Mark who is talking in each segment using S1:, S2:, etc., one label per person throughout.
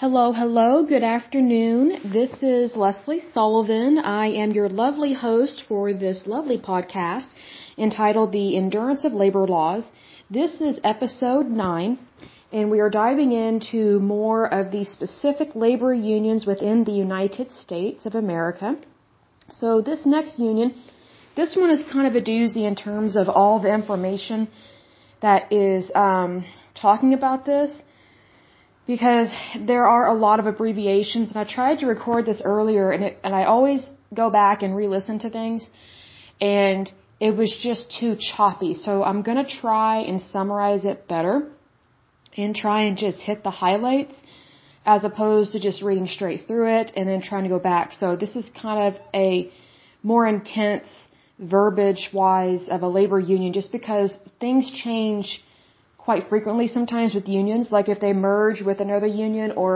S1: Hello, hello, good afternoon. This is Leslie Sullivan. I am your lovely host for this lovely podcast entitled The Endurance of Labor Laws. This is episode 9, and we are diving into more of the specific labor unions within the United States of America. So this next union, this one is kind of a doozy in terms of all the information that is um, talking about this because there are a lot of abbreviations and I tried to record this earlier and it, and I always go back and re-listen to things and it was just too choppy. So I'm going to try and summarize it better and try and just hit the highlights as opposed to just reading straight through it and then trying to go back. So this is kind of a more intense verbiage wise of a labor union just because things change quite frequently sometimes with unions, like if they merge with another union or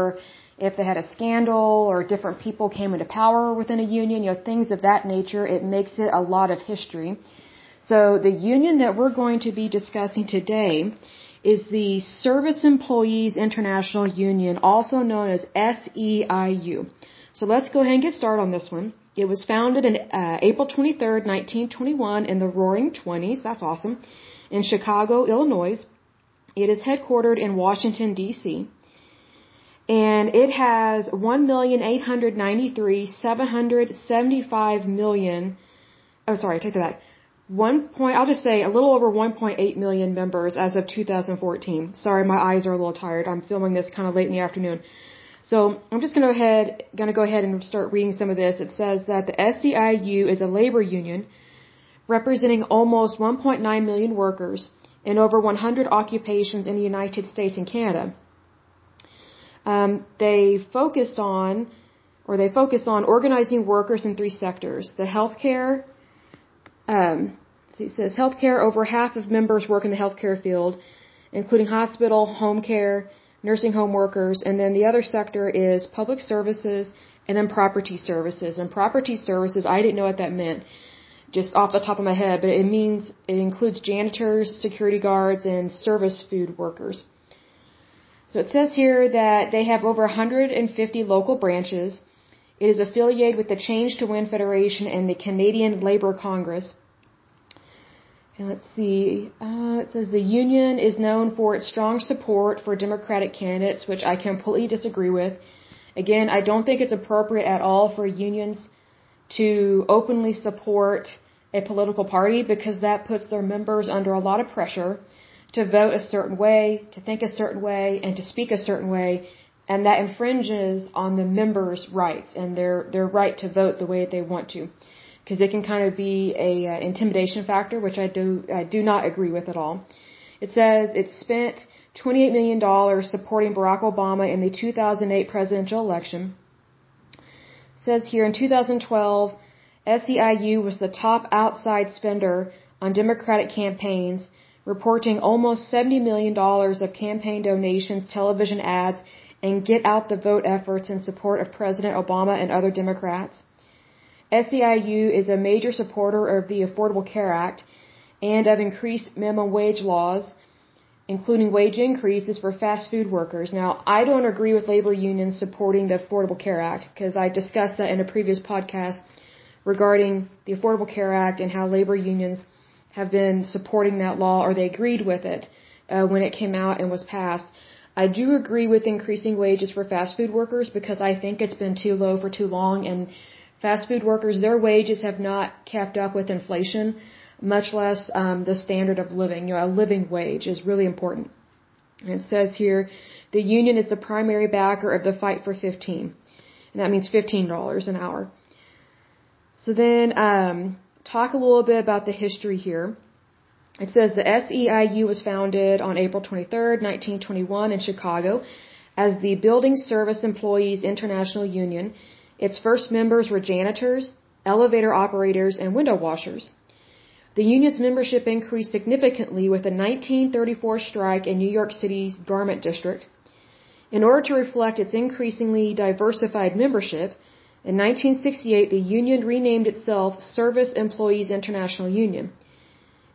S1: if they had a scandal or different people came into power within a union, you know, things of that nature, it makes it a lot of history. So the union that we're going to be discussing today is the Service Employees International Union, also known as SEIU. So let's go ahead and get started on this one. It was founded in uh, April 23rd, 1921 in the Roaring Twenties. That's awesome. In Chicago, Illinois. It is headquartered in Washington, D.C. And it has 1,893,775 million. Oh, sorry, take that back. One point, I'll just say a little over 1.8 million members as of 2014. Sorry, my eyes are a little tired. I'm filming this kind of late in the afternoon. So I'm just going to ahead, going to go ahead and start reading some of this. It says that the SEIU is a labor union representing almost 1.9 million workers in over 100 occupations in the United States and Canada. Um, they focused on, or they focused on organizing workers in three sectors: the healthcare. Um, it says healthcare. Over half of members work in the healthcare field, including hospital, home care, nursing home workers, and then the other sector is public services and then property services. And property services, I didn't know what that meant just off the top of my head, but it means it includes janitors, security guards, and service food workers. So it says here that they have over 150 local branches. It is affiliated with the Change to Win Federation and the Canadian Labour Congress. And let's see, uh, it says the union is known for its strong support for Democratic candidates, which I completely disagree with. Again, I don't think it's appropriate at all for unions to openly support a political party because that puts their members under a lot of pressure to vote a certain way, to think a certain way, and to speak a certain way, and that infringes on the members' rights and their their right to vote the way they want to, because it can kind of be a uh, intimidation factor, which I do I do not agree with at all. It says it spent 28 million dollars supporting Barack Obama in the 2008 presidential election. It says here in 2012 SEIU was the top outside spender on Democratic campaigns, reporting almost $70 million of campaign donations, television ads, and get out the vote efforts in support of President Obama and other Democrats. SEIU is a major supporter of the Affordable Care Act and of increased minimum wage laws, including wage increases for fast food workers. Now, I don't agree with labor unions supporting the Affordable Care Act because I discussed that in a previous podcast regarding the Affordable Care Act and how labor unions have been supporting that law or they agreed with it uh, when it came out and was passed. I do agree with increasing wages for fast food workers because I think it's been too low for too long and fast food workers, their wages have not kept up with inflation, much less um, the standard of living. You know, a living wage is really important. And it says here, the union is the primary backer of the fight for 15. And that means $15 an hour. So then, um, talk a little bit about the history here. It says the SEIU was founded on April 23, 1921 in Chicago as the Building Service Employees International Union. Its first members were janitors, elevator operators, and window washers. The union's membership increased significantly with the 1934 strike in New York City's garment district. In order to reflect its increasingly diversified membership, in 1968, the union renamed itself Service Employees International Union.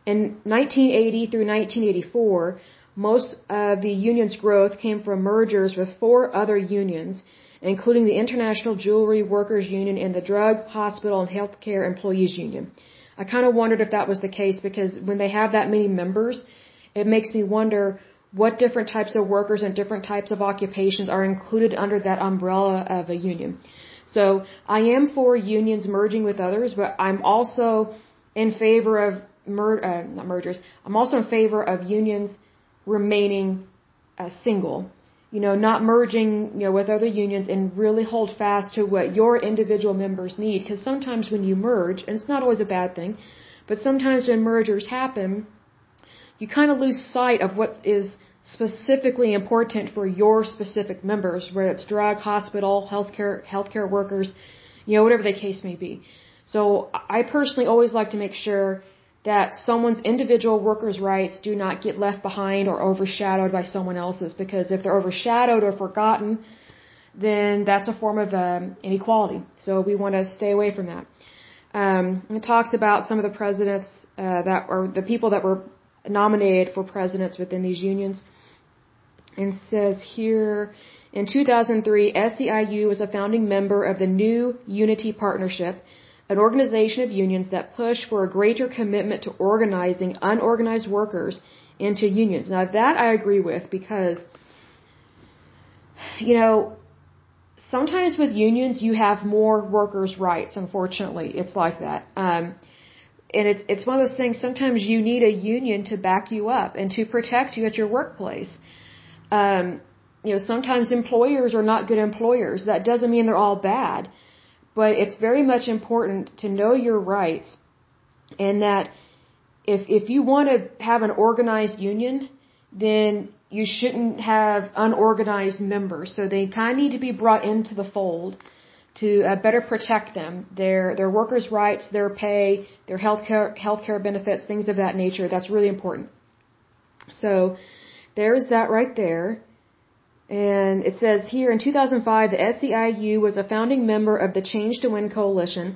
S1: In 1980 through 1984, most of the union's growth came from mergers with four other unions, including the International Jewelry Workers Union and the Drug, Hospital, and Healthcare Employees Union. I kind of wondered if that was the case because when they have that many members, it makes me wonder what different types of workers and different types of occupations are included under that umbrella of a union. So I am for unions merging with others, but I'm also in favor of mer- uh, not mergers. I'm also in favor of unions remaining uh, single. You know, not merging, you know, with other unions and really hold fast to what your individual members need. Because sometimes when you merge, and it's not always a bad thing, but sometimes when mergers happen, you kind of lose sight of what is specifically important for your specific members, whether it's drug, hospital, healthcare, healthcare workers, you know, whatever the case may be. So I personally always like to make sure that someone's individual workers' rights do not get left behind or overshadowed by someone else's because if they're overshadowed or forgotten, then that's a form of um, inequality. So we want to stay away from that. Um, it talks about some of the presidents uh, that or the people that were nominated for presidents within these unions. And says here, in 2003, SEIU was a founding member of the New Unity Partnership, an organization of unions that push for a greater commitment to organizing unorganized workers into unions. Now that I agree with because, you know, sometimes with unions you have more workers' rights. Unfortunately, it's like that. Um, and it's it's one of those things. Sometimes you need a union to back you up and to protect you at your workplace. Um, you know, sometimes employers are not good employers. That doesn't mean they're all bad, but it's very much important to know your rights, and that if if you want to have an organized union, then you shouldn't have unorganized members. So they kind of need to be brought into the fold to uh, better protect them, their their workers' rights, their pay, their healthcare healthcare benefits, things of that nature. That's really important. So there's that right there. And it says here in 2005, the SEIU was a founding member of the Change to Win coalition,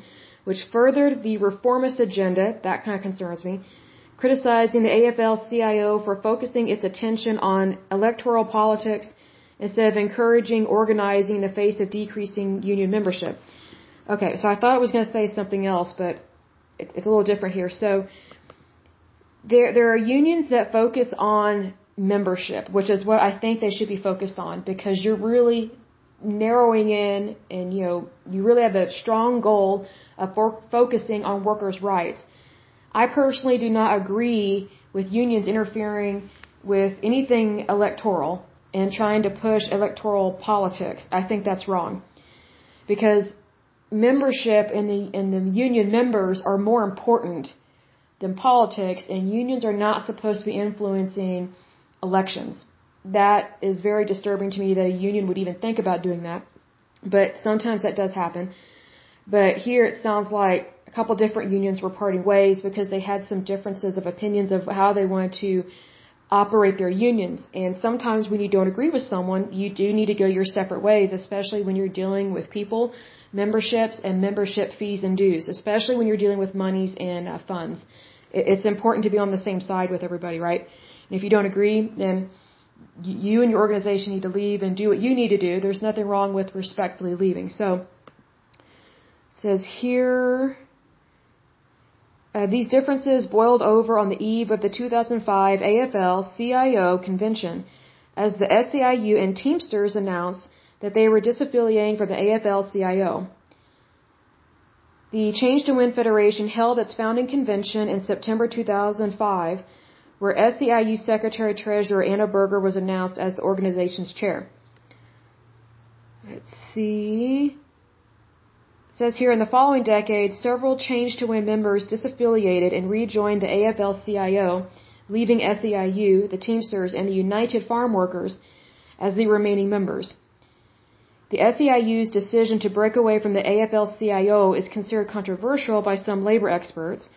S1: which furthered the reformist agenda. That kind of concerns me. Criticizing the AFL-CIO for focusing its attention on electoral politics instead of encouraging organizing in the face of decreasing union membership. Okay, so I thought I was going to say something else, but it's a little different here. So there there are unions that focus on membership, which is what I think they should be focused on because you're really narrowing in and you know you really have a strong goal of focusing on workers' rights. I personally do not agree with unions interfering with anything electoral and trying to push electoral politics. I think that's wrong. Because membership in the in the union members are more important than politics and unions are not supposed to be influencing elections. That is very disturbing to me that a union would even think about doing that. But sometimes that does happen. But here it sounds like a couple different unions were parting ways because they had some differences of opinions of how they wanted to operate their unions. And sometimes when you don't agree with someone, you do need to go your separate ways, especially when you're dealing with people, memberships, and membership fees and dues, especially when you're dealing with monies and uh, funds. It's important to be on the same side with everybody, right? And if you don't agree, then you and your organization need to leave and do what you need to do. There's nothing wrong with respectfully leaving. So, it says here, uh, these differences boiled over on the eve of the 2005 AFL-CIO convention as the SEIU and Teamsters announced that they were disaffiliating from the AFL-CIO. The Change to Win Federation held its founding convention in September 2005, where SEIU Secretary Treasurer Anna Berger was announced as the organization's chair. Let's see says here in the following decade, several Change to Win members disaffiliated and rejoined the AFL-CIO, leaving SEIU, the Teamsters, and the United Farm Workers as the remaining members. The SEIU's decision to break away from the AFL-CIO is considered controversial by some labor experts.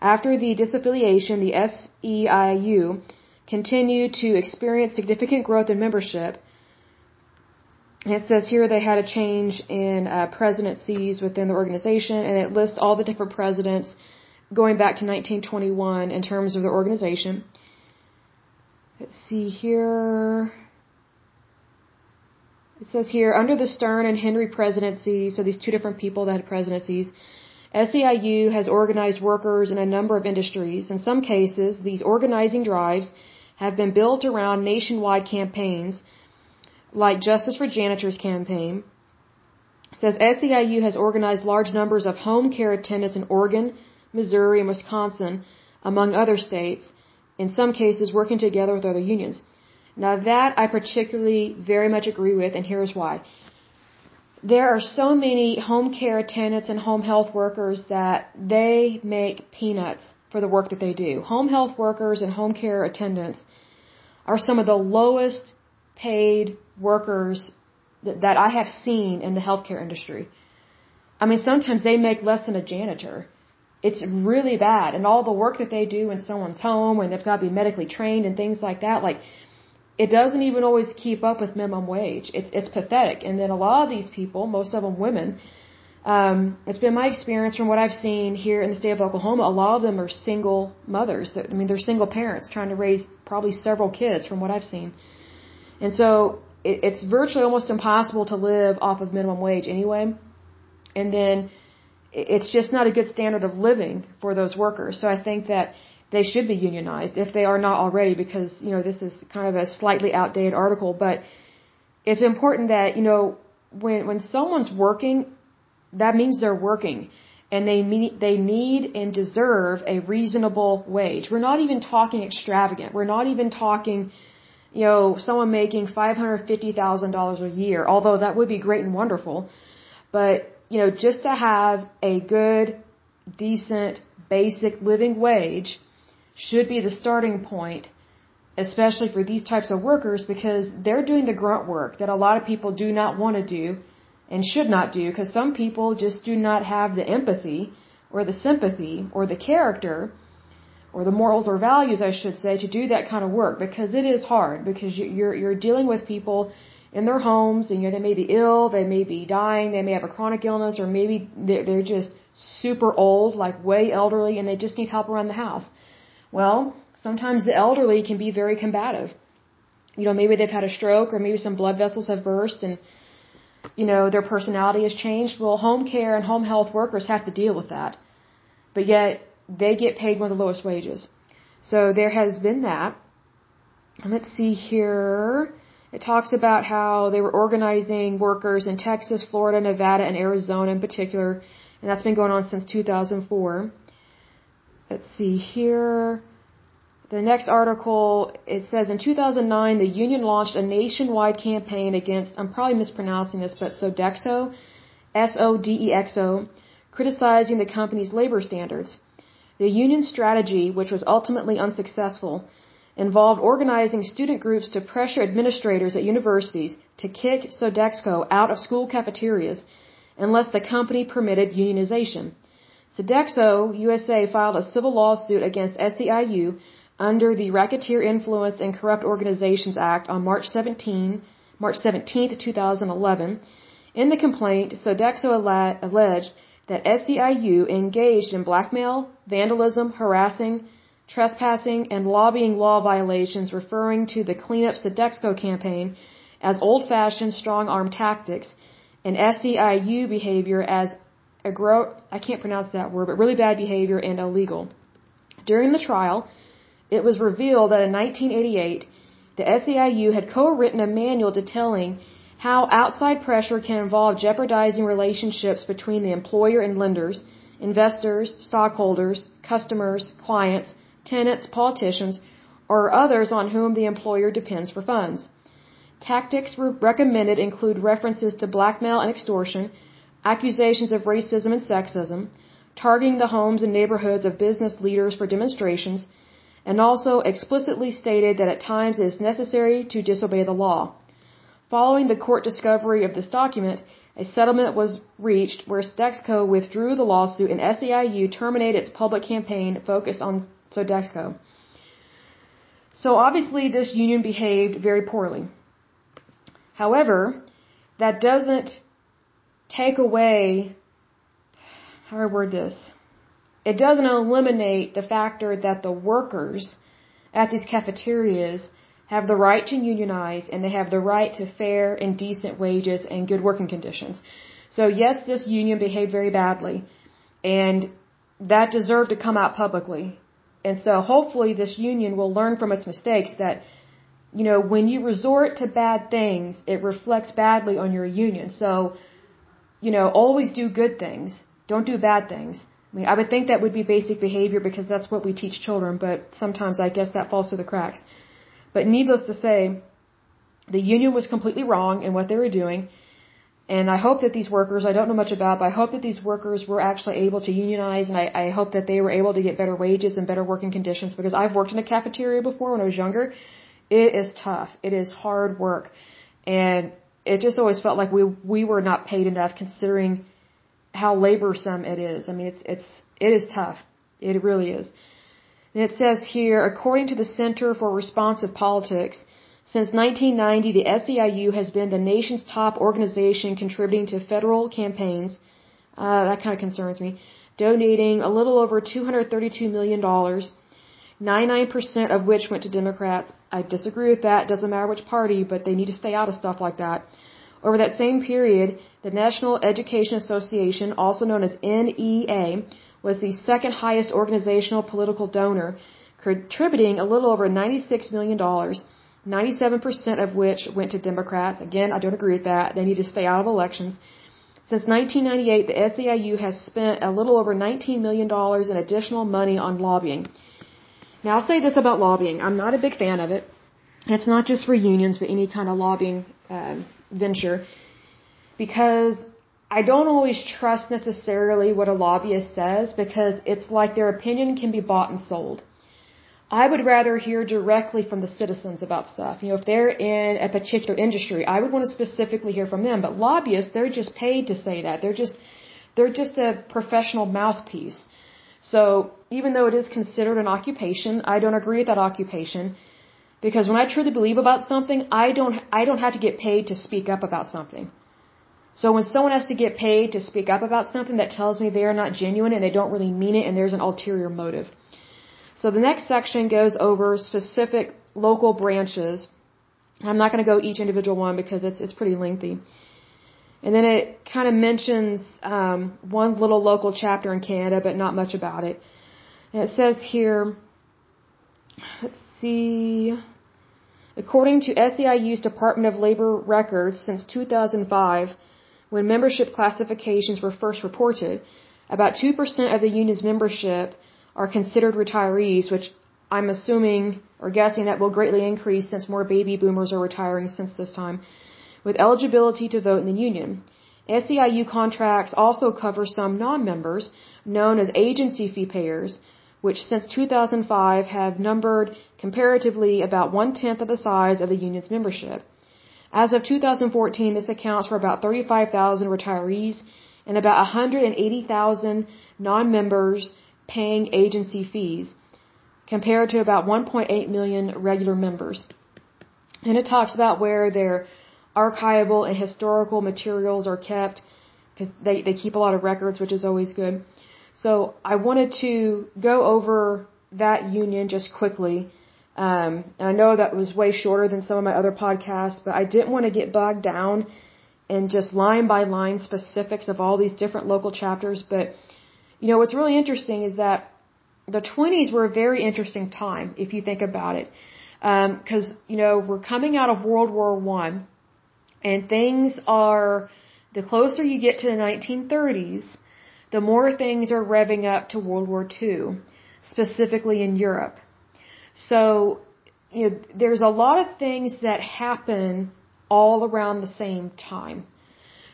S1: After the disaffiliation, the SEIU continued to experience significant growth in membership, it says here they had a change in uh, presidencies within the organization, and it lists all the different presidents going back to 1921 in terms of the organization. Let's see here. It says here, under the Stern and Henry presidency, so these two different people that had presidencies, SEIU has organized workers in a number of industries. In some cases, these organizing drives have been built around nationwide campaigns like Justice for Janitors campaign. It says SEIU has organized large numbers of home care attendants in Oregon, Missouri, and Wisconsin, among other states, in some cases working together with other unions. Now that I particularly very much agree with, and here's why. There are so many home care attendants and home health workers that they make peanuts for the work that they do. Home health workers and home care attendants are some of the lowest paid workers that, that I have seen in the healthcare industry. I mean, sometimes they make less than a janitor. It's really bad. And all the work that they do in someone's home and they've got to be medically trained and things like that, like, it doesn't even always keep up with minimum wage. It's, it's pathetic. And then a lot of these people, most of them women, um, it's been my experience from what I've seen here in the state of Oklahoma, a lot of them are single mothers. I mean, they're single parents trying to raise probably several kids from what I've seen. And so it, it's virtually almost impossible to live off of minimum wage anyway. And then it's just not a good standard of living for those workers. So I think that they should be unionized if they are not already because, you know, this is kind of a slightly outdated article, but it's important that, you know, when, when someone's working, that means they're working and they they need and deserve a reasonable wage. We're not even talking extravagant. We're not even talking, you know, someone making $550,000 a year, although that would be great and wonderful. But, you know, just to have a good, decent, basic living wage should be the starting point, especially for these types of workers because they're doing the grunt work that a lot of people do not want to do and should not do because some people just do not have the empathy or the sympathy or the character or the morals or values, I should say, to do that kind of work because it is hard because you're you're dealing with people in their homes and you know they may be ill, they may be dying, they may have a chronic illness, or maybe they're, they're just super old, like way elderly, and they just need help around the house. Well, sometimes the elderly can be very combative. You know, maybe they've had a stroke or maybe some blood vessels have burst and, you know, their personality has changed. Well, home care and home health workers have to deal with that. But yet, they get paid one of the lowest wages. So there has been that. Let's see here. It talks about how they were organizing workers in Texas, Florida, Nevada, and Arizona in particular. And that's been going on since 2004. Let's see here. The next article, it says in 2009, the union launched a nationwide campaign against, I'm probably mispronouncing this, but Sodexo, S-O-D-E-X-O, criticizing the company's labor standards. The union strategy, which was ultimately unsuccessful, involved organizing student groups to pressure administrators at universities to kick Sodexo out of school cafeterias unless the company permitted unionization. Sodexo USA filed a civil lawsuit against SEIU under the Racketeer Influence and Corrupt Organizations Act on March 17, March 17, 2011. In the complaint, Sodexo alleged that SEIU engaged in blackmail, vandalism, harassing, trespassing, and lobbying law violations referring to the Clean Up Sodexo campaign as old-fashioned strong-arm tactics and SEIU behavior as I can't pronounce that word, but really bad behavior and illegal. During the trial, it was revealed that in 1988, the SEIU had co-written a manual detailing how outside pressure can involve jeopardizing relationships between the employer and lenders, investors, stockholders, customers, clients, tenants, politicians, or others on whom the employer depends for funds. Tactics recommended include references to blackmail and extortion, accusations of racism and sexism, targeting the homes and neighborhoods of business leaders for demonstrations, and also explicitly stated that at times it is necessary to disobey the law. Following the court discovery of this document, a settlement was reached where Sodexo withdrew the lawsuit and SEIU terminated its public campaign focused on Sodexo. So obviously this union behaved very poorly. However, that doesn't take away, how do I word this? It doesn't eliminate the factor that the workers at these cafeterias have the right to unionize and they have the right to fair and decent wages and good working conditions. So yes, this union behaved very badly and that deserved to come out publicly. And so hopefully this union will learn from its mistakes that, you know, when you resort to bad things, it reflects badly on your union. So, you know, always do good things. Don't do bad things. I mean, I would think that would be basic behavior because that's what we teach children, but sometimes I guess that falls through the cracks. But needless to say, the union was completely wrong in what they were doing. And I hope that these workers, I don't know much about, but I hope that these workers were actually able to unionize and I, I hope that they were able to get better wages and better working conditions because I've worked in a cafeteria before when I was younger. It is tough. It is hard work. And it just always felt like we, we were not paid enough considering how laborsome it is. I mean, it's, it's, it is tough. It really is. And it says here, according to the Center for Responsive Politics, since 1990, the SEIU has been the nation's top organization contributing to federal campaigns. Uh, that kind of concerns me. Donating a little over $232 million, 99% of which went to Democrats. I disagree with that. Doesn't matter which party, but they need to stay out of stuff like that. Over that same period, the National Education Association, also known as NEA, was the second highest organizational political donor, contributing a little over $96 million 97% of which went to Democrats. Again, I don't agree with that. They need to stay out of elections. Since 1998, the SEIU has spent a little over $19 million in additional money on lobbying. Now, I'll say this about lobbying. I'm not a big fan of it. It's not just for unions, but any kind of lobbying uh, venture. Because I don't always trust necessarily what a lobbyist says because it's like their opinion can be bought and sold. I would rather hear directly from the citizens about stuff. You know, if they're in a particular industry, I would want to specifically hear from them. But lobbyists, they're just paid to say that. They're just, they're just a professional mouthpiece. So even though it is considered an occupation, I don't agree with that occupation. Because when I truly believe about something, I don't, I don't have to get paid to speak up about something. So when someone has to get paid to speak up about something that tells me they are not genuine and they don't really mean it and there's an ulterior motive. So the next section goes over specific local branches. I'm not going to go each individual one because it's it's pretty lengthy. And then it kind of mentions um, one little local chapter in Canada, but not much about it. And it says here, let's see. According to SEIU's Department of Labor records since 2005, when membership classifications were first reported, about 2% of the union's membership are considered retirees, which I'm assuming or guessing that will greatly increase since more baby boomers are retiring since this time, with eligibility to vote in the union. SEIU contracts also cover some non-members known as agency fee payers, which since 2005 have numbered comparatively about one-tenth of the size of the union's membership. As of 2014, this accounts for about 35,000 retirees and about 180,000 non-members paying agency fees compared to about 1.8 million regular members. And it talks about where their archival and historical materials are kept because they, they keep a lot of records, which is always good. So I wanted to go over that union just quickly. Um, and I know that was way shorter than some of my other podcasts, but I didn't want to get bogged down in just line by line specifics of all these different local chapters. But you know, what's really interesting is that the 20s were a very interesting time, if you think about it. Because, um, you know, we're coming out of World War One, and things are, the closer you get to the 1930s, the more things are revving up to World War II, specifically in Europe. So, you know, there's a lot of things that happen all around the same time.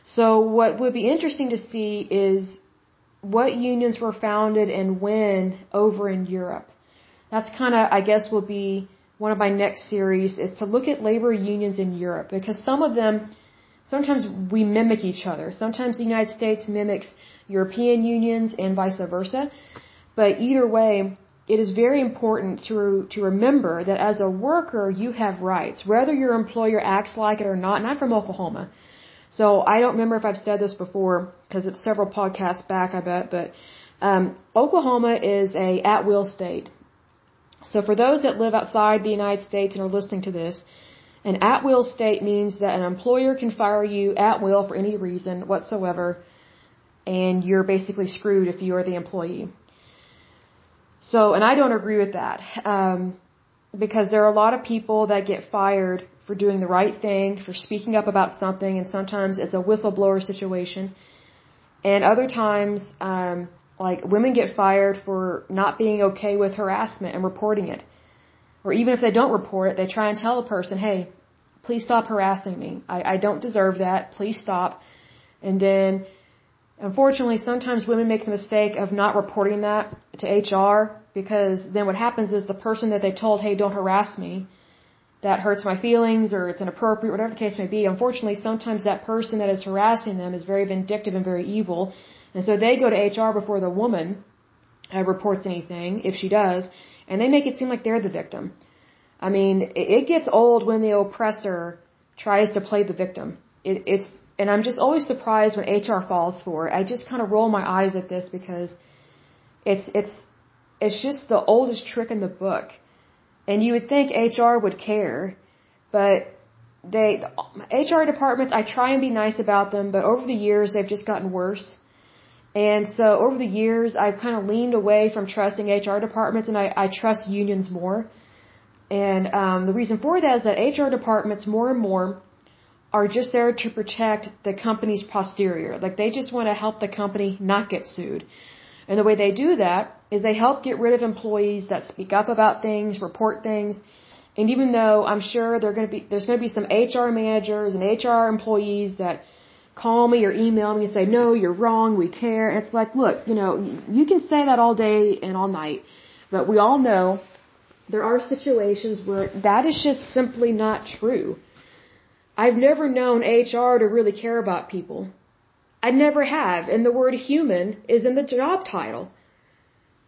S1: So what would be interesting to see is what unions were founded and when over in Europe. That's kind of, I guess, will be one of my next series is to look at labor unions in Europe because some of them, sometimes we mimic each other. Sometimes the United States mimics European unions and vice versa. But either way, it is very important to to remember that as a worker you have rights, whether your employer acts like it or not. And I'm from Oklahoma, so I don't remember if I've said this before because it's several podcasts back, I bet, but um, Oklahoma is a at-will state. So for those that live outside the United States and are listening to this, an at-will state means that an employer can fire you at will for any reason whatsoever, and you're basically screwed if you are the employee. So, and I don't agree with that, um, because there are a lot of people that get fired for doing the right thing, for speaking up about something, and sometimes it's a whistleblower situation. And other times, um, like women get fired for not being okay with harassment and reporting it. Or even if they don't report it, they try and tell a person, hey, please stop harassing me. I, I don't deserve that. Please stop. And then, unfortunately, sometimes women make the mistake of not reporting that to HR because then what happens is the person that they told, hey, don't harass me, that hurts my feelings or it's inappropriate, whatever the case may be. Unfortunately, sometimes that person that is harassing them is very vindictive and very evil and so they go to HR before the woman uh, reports anything, if she does, and they make it seem like they're the victim. I mean, it gets old when the oppressor tries to play the victim. It, it's, and I'm just always surprised when HR falls for it. I just kind of roll my eyes at this because it's, it's, it's just the oldest trick in the book. And you would think HR would care, but they, HR departments, I try and be nice about them, but over the years they've just gotten worse. And so over the years, I've kind of leaned away from trusting HR departments and I, I trust unions more. And um, the reason for that is that HR departments more and more are just there to protect the company's posterior. Like they just want to help the company not get sued. And the way they do that is they help get rid of employees that speak up about things, report things. And even though I'm sure there's going to be, there's going to be some HR managers and HR employees that call me or email me and say, no, you're wrong, we care. It's like, look, you know, you can say that all day and all night, but we all know there are situations where that is just simply not true. I've never known HR to really care about people. I never have. And the word human is in the job title.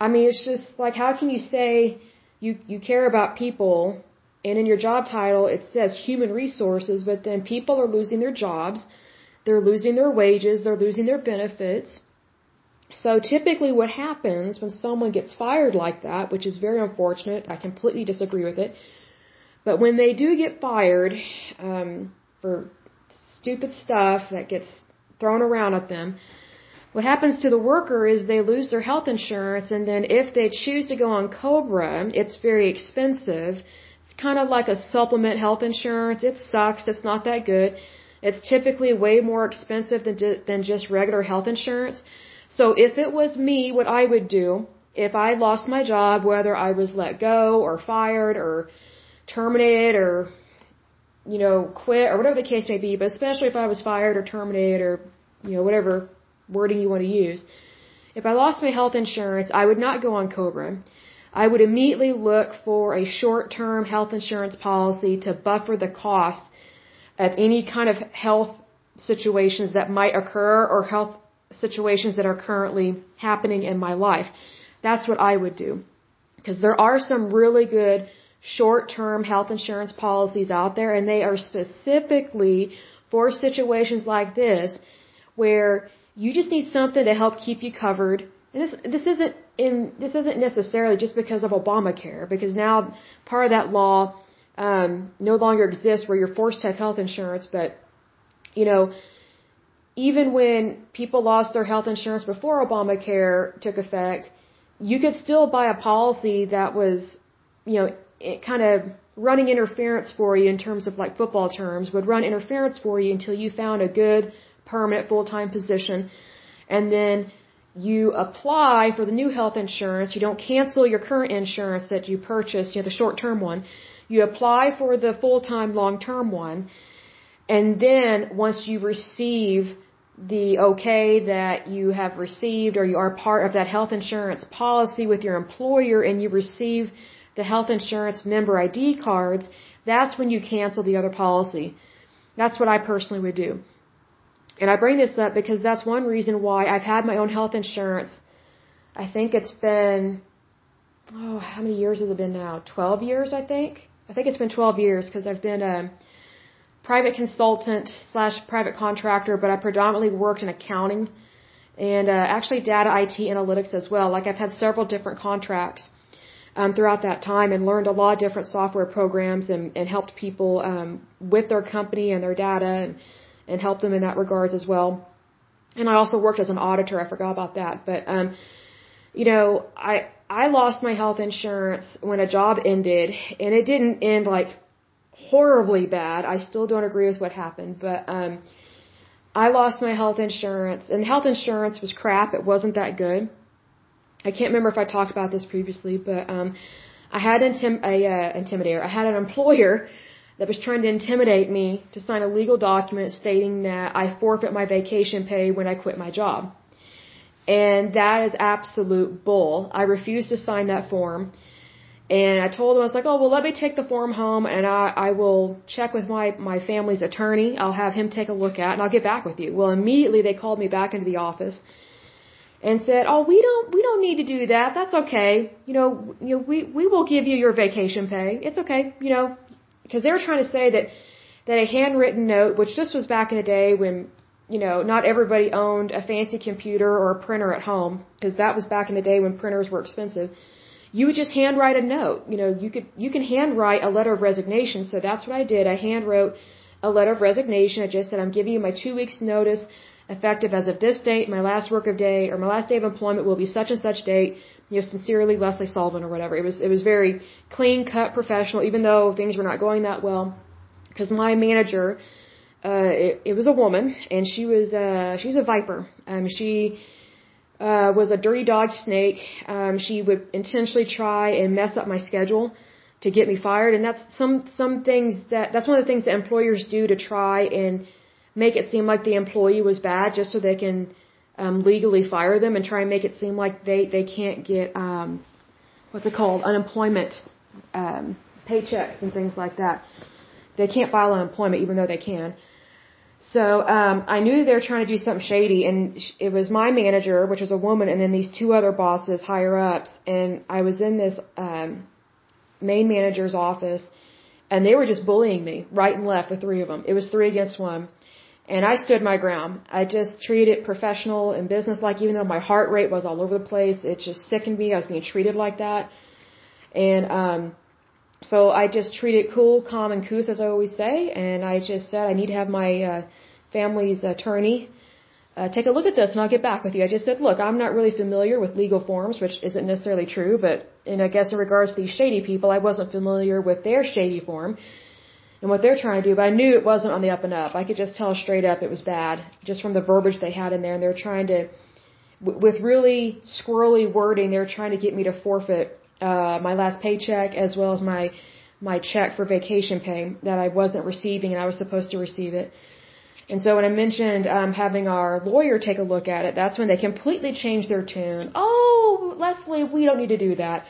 S1: I mean, it's just like, how can you say you, you care about people and in your job title it says human resources, but then people are losing their jobs they're losing their wages, they're losing their benefits. So typically what happens when someone gets fired like that, which is very unfortunate, I completely disagree with it, but when they do get fired um, for stupid stuff that gets thrown around at them, what happens to the worker is they lose their health insurance and then if they choose to go on Cobra, it's very expensive. It's kind of like a supplement health insurance. It sucks. It's not that good. It's typically way more expensive than, than just regular health insurance. So if it was me, what I would do, if I lost my job, whether I was let go or fired or terminated or, you know, quit or whatever the case may be, but especially if I was fired or terminated or, you know, whatever wording you want to use, if I lost my health insurance, I would not go on Cobra. I would immediately look for a short-term health insurance policy to buffer the cost of any kind of health situations that might occur or health situations that are currently happening in my life. That's what I would do. Because there are some really good short-term health insurance policies out there and they are specifically for situations like this where you just need something to help keep you covered. And this, this isn't in, this isn't necessarily just because of Obamacare because now part of that law um, no longer exists where you're forced to have health insurance, but you know, even when people lost their health insurance before Obamacare took effect, you could still buy a policy that was, you know, kind of running interference for you in terms of like football terms, would run interference for you until you found a good permanent full-time position. And then you apply for the new health insurance. You don't cancel your current insurance that you purchased, you know, the short-term one. You apply for the full-time long-term one, and then once you receive the okay that you have received or you are part of that health insurance policy with your employer and you receive the health insurance member ID cards, that's when you cancel the other policy. That's what I personally would do. And I bring this up because that's one reason why I've had my own health insurance. I think it's been, oh, how many years has it been now? 12 years, I think. I think it's been 12 years because I've been a private consultant slash private contractor, but I predominantly worked in accounting and uh, actually data IT analytics as well. Like I've had several different contracts. um, throughout that time and learned a lot of different software programs and, and helped people um, with their company and their data and, and helped them in that regards as well. And I also worked as an auditor. I forgot about that. But, um, you know, I, I lost my health insurance when a job ended and it didn't end like horribly bad. I still don't agree with what happened, but, um, I lost my health insurance and health insurance was crap. It wasn't that good. I can't remember if I talked about this previously, but um, I had intim- a uh, intimidator. I had an employer that was trying to intimidate me to sign a legal document stating that I forfeit my vacation pay when I quit my job. And that is absolute bull. I refused to sign that form. And I told him, I was like, oh, well, let me take the form home and I, I will check with my, my family's attorney. I'll have him take a look at it and I'll get back with you. Well, immediately they called me back into the office and said, "Oh, we don't we don't need to do that. That's okay. You know, you know, we we will give you your vacation pay. It's okay. You know, because they were trying to say that that a handwritten note, which this was back in the day when you know not everybody owned a fancy computer or a printer at home, because that was back in the day when printers were expensive. You would just handwrite a note. You know, you could you can handwrite a letter of resignation. So that's what I did. I handwrote a letter of resignation. I just said, I'm giving you my two weeks notice effective as of this date, my last work of day, or my last day of employment will be such and such date. You know, sincerely, Leslie Sullivan, or whatever. It was it was very clean cut, professional, even though things were not going that well. Because my manager, uh, it, it was a woman, and she was uh, she was a viper. Um, she uh, was a dirty dog snake. Um, she would intentionally try and mess up my schedule to get me fired, and that's some some things that that's one of the things that employers do to try and make it seem like the employee was bad just so they can um, legally fire them and try and make it seem like they they can't get um, what's it called unemployment um, paychecks and things like that. They can't file unemployment even though they can. So um, I knew they were trying to do something shady, and it was my manager, which was a woman, and then these two other bosses, higher ups, and I was in this um, main manager's office, and they were just bullying me right and left, the three of them. It was three against one. And I stood my ground. I just treated it professional and business like, even though my heart rate was all over the place, it just sickened me. I was being treated like that. And, um, so I just treated it cool, calm, and couth, as I always say. And I just said, I need to have my, uh, family's attorney, uh, take a look at this and I'll get back with you. I just said, look, I'm not really familiar with legal forms, which isn't necessarily true, but, and I guess in regards to these shady people, I wasn't familiar with their shady form and what they're trying to do, but I knew it wasn't on the up and up. I could just tell straight up it was bad, just from the verbiage they had in there, and they're trying to, with really squirrely wording, they're trying to get me to forfeit uh, my last paycheck as well as my my check for vacation pay that I wasn't receiving, and I was supposed to receive it. And so when I mentioned um, having our lawyer take a look at it, that's when they completely changed their tune. Oh, Leslie, we don't need to do that.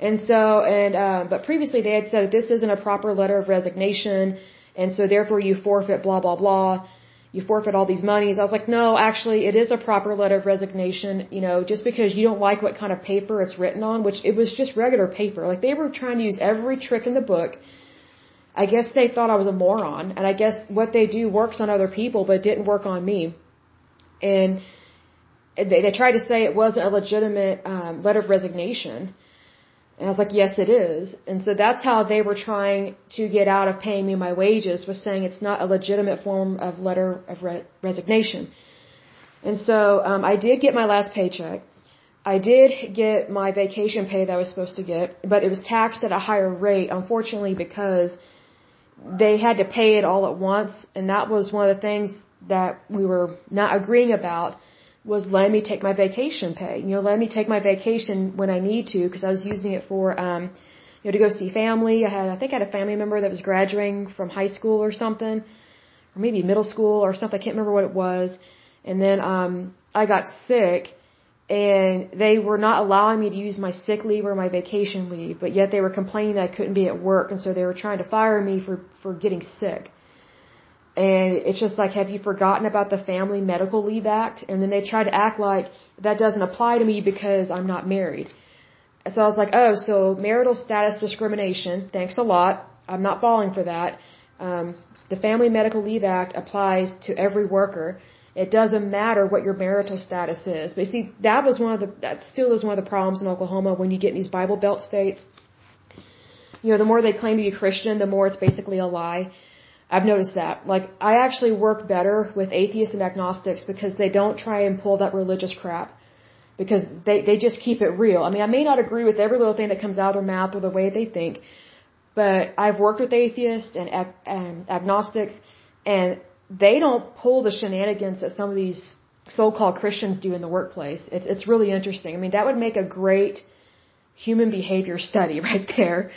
S1: And so, and, um, but previously they had said that this isn't a proper letter of resignation, and so therefore you forfeit blah, blah, blah. You forfeit all these monies. I was like, no, actually, it is a proper letter of resignation. You know, just because you don't like what kind of paper it's written on, which it was just regular paper. Like they were trying to use every trick in the book. I guess they thought I was a moron, and I guess what they do works on other people, but it didn't work on me. And they, they tried to say it wasn't a legitimate um, letter of resignation. And I was like, yes, it is. And so that's how they were trying to get out of paying me my wages was saying it's not a legitimate form of letter of re- resignation. And so um, I did get my last paycheck. I did get my vacation pay that I was supposed to get, but it was taxed at a higher rate, unfortunately, because they had to pay it all at once. And that was one of the things that we were not agreeing about was let me take my vacation pay. You know, let me take my vacation when I need to because I was using it for, um, you know, to go see family. I had, I think I had a family member that was graduating from high school or something, or maybe middle school or something. I can't remember what it was. And then, um, I got sick and they were not allowing me to use my sick leave or my vacation leave, but yet they were complaining that I couldn't be at work. And so they were trying to fire me for, for getting sick. And it's just like, have you forgotten about the Family Medical Leave Act? And then they try to act like that doesn't apply to me because I'm not married. So I was like, oh, so marital status discrimination, thanks a lot. I'm not falling for that. Um, the Family Medical Leave Act applies to every worker. It doesn't matter what your marital status is. But see, that was one of the, that still is one of the problems in Oklahoma when you get in these Bible Belt states. You know, the more they claim to be Christian, the more it's basically a lie. I've noticed that. Like, I actually work better with atheists and agnostics because they don't try and pull that religious crap. Because they, they just keep it real. I mean, I may not agree with every little thing that comes out of their mouth or the way they think, but I've worked with atheists and, ag- and agnostics, and they don't pull the shenanigans that some of these so-called Christians do in the workplace. It's it's really interesting. I mean, that would make a great human behavior study right there,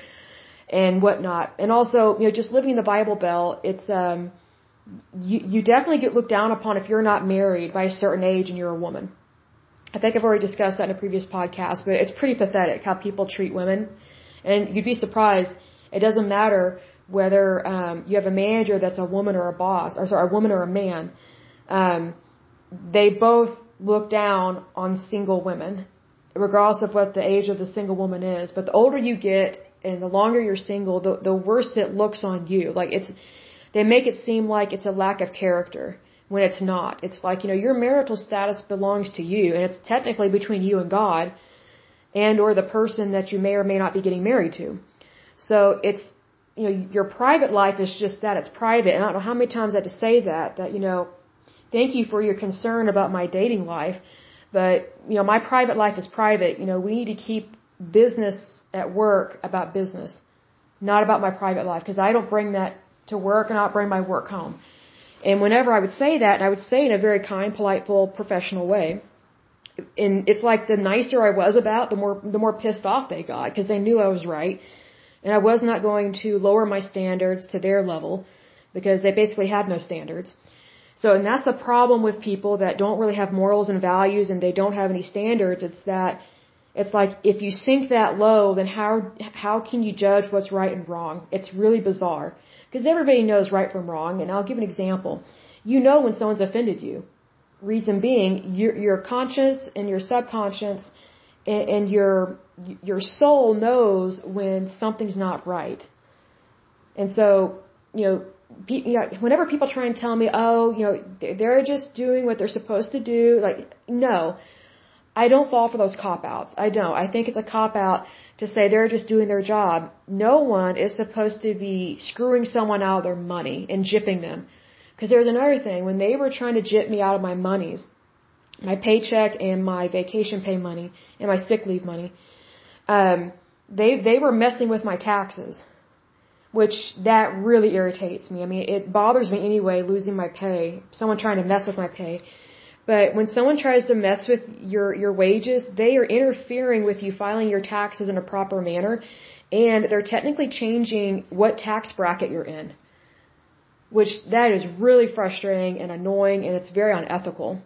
S1: and whatnot. And also, you know, just living in the Bible Belt, it's um, you you definitely get looked down upon if you're not married by a certain age and you're a woman. I think I've already discussed that in a previous podcast, but it's pretty pathetic how people treat women, and you'd be surprised. It doesn't matter whether um, you have a manager that's a woman or a boss, or sorry, a woman or a man, um, they both look down on single women, regardless of what the age of the single woman is. But the older you get and the longer you're single, the, the worse it looks on you. Like it's, they make it seem like it's a lack of character when it's not. It's like, you know, your marital status belongs to you and it's technically between you and God and or the person that you may or may not be getting married to. So it's, you know, your private life is just that, it's private. And I don't know how many times I had to say that, that, you know, thank you for your concern about my dating life, but, you know, my private life is private. You know, we need to keep business at work about business, not about my private life, because I don't bring that to work and I don't bring my work home. And whenever I would say that, and I would say in a very kind, polite, full, professional way, and it's like the nicer I was about, the more the more pissed off they got because they knew I was right and I was not going to lower my standards to their level because they basically had no standards. So, and that's the problem with people that don't really have morals and values and they don't have any standards. It's that, it's like if you sink that low, then how, how can you judge what's right and wrong? It's really bizarre. Because everybody knows right from wrong, and I'll give an example. You know when someone's offended you. Reason being, your, your conscience and your subconscious and, and your your soul knows when something's not right. And so, you know, you know, whenever people try and tell me, oh, you know, they're just doing what they're supposed to do, like, no, I don't fall for those cop outs. I don't. I think it's a cop out to say they're just doing their job. No one is supposed to be screwing someone out of their money and jipping them. Because there's another thing. When they were trying to jip me out of my monies, my paycheck and my vacation pay money and my sick leave money. Um, they they were messing with my taxes, which that really irritates me. I mean, it bothers me anyway losing my pay. Someone trying to mess with my pay. But when someone tries to mess with your your wages, they are interfering with you filing your taxes in a proper manner, and they're technically changing what tax bracket you're in. Which that is really frustrating and annoying, and it's very unethical.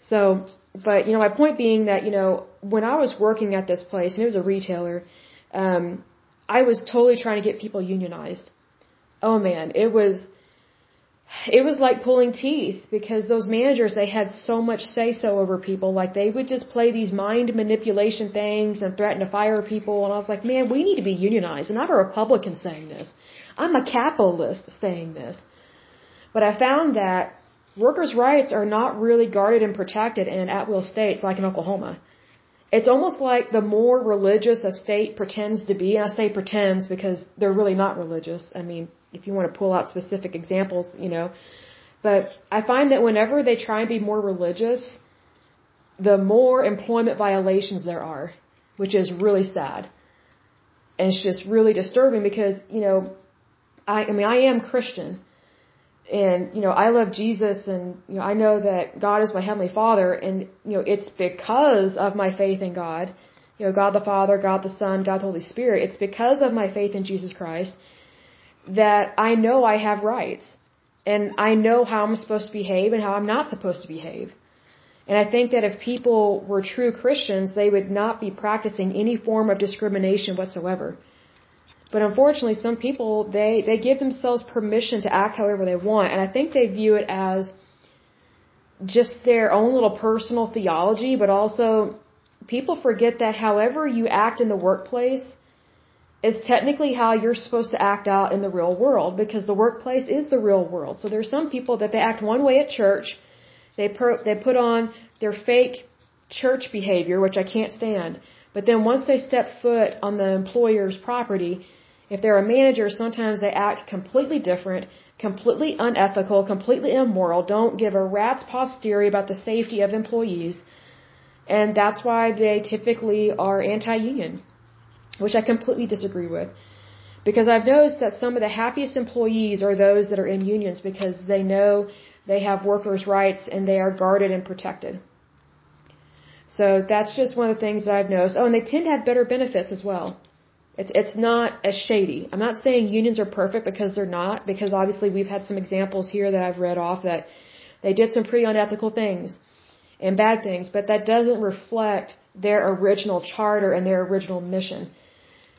S1: So, but you know, my point being that you know, when I was working at this place and it was a retailer, um, I was totally trying to get people unionized. Oh man, it was, it was like pulling teeth because those managers they had so much say so over people. Like they would just play these mind manipulation things and threaten to fire people. And I was like, man, we need to be unionized. And I'm a Republican saying this. I'm a capitalist saying this. But I found that workers' rights are not really guarded and protected in at-will states like in Oklahoma. It's almost like the more religious a state pretends to be, and I say pretends because they're really not religious. I mean, if you want to pull out specific examples, you know, but I find that whenever they try and be more religious, the more employment violations there are, which is really sad. And it's just really disturbing because, you know, I, I mean, I am Christian, and you know I love Jesus and you know I know that God is my heavenly Father and you know it's because of my faith in God. You know God the Father God the Son God the Holy Spirit. It's because of my faith in Jesus Christ that I know I have rights and I know how I'm supposed to behave and how I'm not supposed to behave and I think that if people were true Christians they would not be practicing any form of discrimination whatsoever but unfortunately, some people, they, they give themselves permission to act however they want. And I think they view it as just their own little personal theology, but also people forget that however you act in the workplace is technically how you're supposed to act out in the real world because the workplace is the real world. So there's some people that they act one way at church They per, they put on their fake church behavior, which I can't stand. But then once they step foot on the employer's property, if they're a manager, sometimes they act completely different, completely unethical, completely immoral, don't give a rat's posterior about the safety of employees. And that's why they typically are anti-union, which I completely disagree with. Because I've noticed that some of the happiest employees are those that are in unions because they know they have workers' rights and they are guarded and protected. So that's just one of the things that I've noticed. Oh, and they tend to have better benefits as well. It's it's not as shady. I'm not saying unions are perfect because they're not, because obviously we've had some examples here that I've read off that they did some pretty unethical things and bad things, but that doesn't reflect their original charter and their original mission.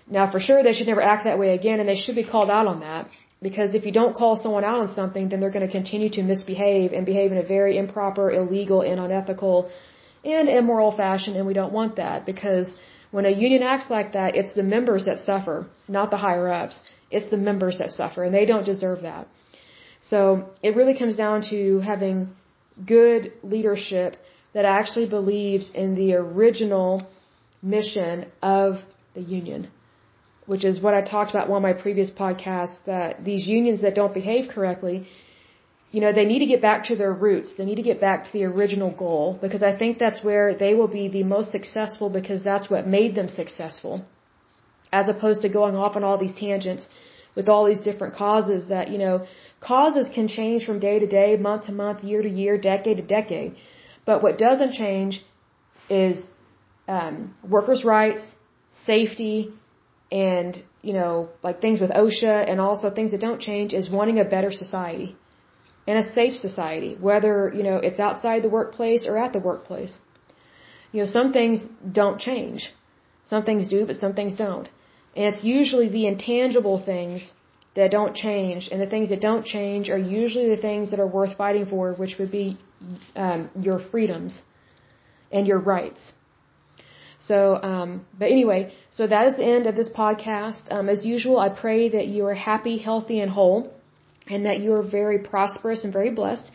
S1: Now, for sure, they should never act that way again, and they should be called out on that. Because if you don't call someone out on something, then they're going to continue to misbehave and behave in a very improper, illegal, and unethical and immoral fashion, and we don't want that. Because when a union acts like that, it's the members that suffer, not the higher ups. It's the members that suffer, and they don't deserve that. So it really comes down to having good leadership that actually believes in the original mission of the union which is what I talked about one of my previous podcasts, that these unions that don't behave correctly, you know, they need to get back to their roots. They need to get back to the original goal because I think that's where they will be the most successful because that's what made them successful. As opposed to going off on all these tangents with all these different causes that, you know, causes can change from day to day, month to month, year to year, decade to decade. But what doesn't change is um, workers' rights, safety, and you know like things with OSHA and also things that don't change is wanting a better society and a safe society whether you know it's outside the workplace or at the workplace. You know some things don't change. Some things do but some things don't. And it's usually the intangible things that don't change and the things that don't change are usually the things that are worth fighting for which would be um, your freedoms and your rights so, um, but anyway, so that is the end of this podcast. Um, as usual, I pray that you are happy, healthy, and whole, and that you are very prosperous and very blessed.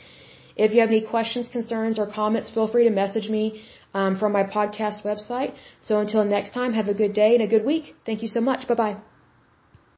S1: If you have any questions, concerns, or comments, feel free to message me um, from my podcast website. So until next time, have a good day and a good week. Thank you so much. Bye bye.